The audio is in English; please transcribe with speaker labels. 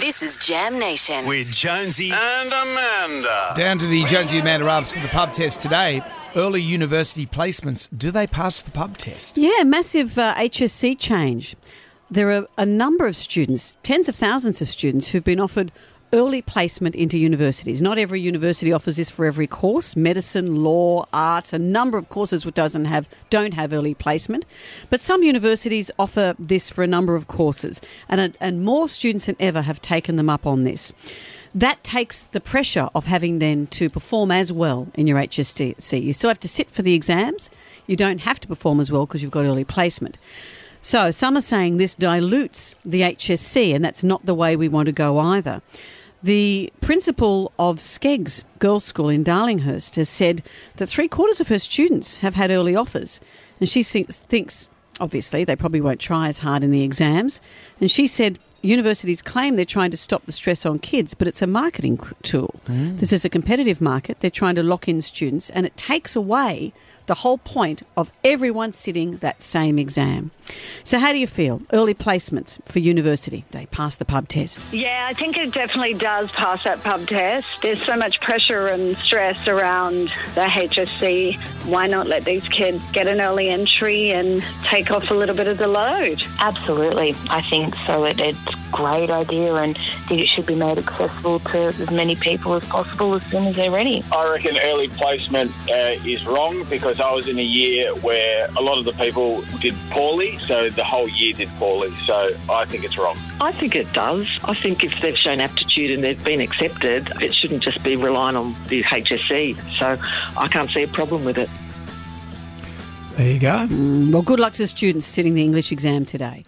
Speaker 1: This is Jam Nation.
Speaker 2: with Jonesy and Amanda.
Speaker 3: Down to the Jonesy and Amanda Arms for the pub test today. Early university placements, do they pass the pub test?
Speaker 4: Yeah, massive uh, HSC change. There are a number of students, tens of thousands of students, who've been offered early placement into universities. Not every university offers this for every course. Medicine, law, arts, a number of courses which doesn't have don't have early placement, but some universities offer this for a number of courses, and uh, and more students than ever have taken them up on this. That takes the pressure of having then to perform as well in your HSC. You still have to sit for the exams. You don't have to perform as well because you've got early placement. So some are saying this dilutes the HSC, and that's not the way we want to go either. The principal of SCEGGS Girls' School in Darlinghurst has said that three quarters of her students have had early offers, and she thinks, obviously they probably won't try as hard in the exams. And she said universities claim they're trying to stop the stress on kids, but it's a marketing tool. Mm. This is a competitive market. They're trying to lock in students, and it takes away the whole point of everyone sitting that same exam. So, how do you feel? Early placements for university. They pass the pub test.
Speaker 5: Yeah, I think it definitely does pass that pub test. There's so much pressure and stress around the HSC. Why not let these kids get an early entry and take off a little bit of the load?
Speaker 6: Absolutely, I think so. It, it's a great idea, and I think it should be made accessible to as many people as possible as soon as they're ready.
Speaker 7: I reckon early placement uh, is wrong because I was in a year where a lot of the people did poorly, so the whole year did poorly. So I think it's wrong.
Speaker 8: I think it does. I think if they've shown aptitude and they've been accepted, it shouldn't just be relying on the HSC. So I can't see a problem with it.
Speaker 3: There you go.
Speaker 4: Mm, well, good luck to the students sitting the English exam today.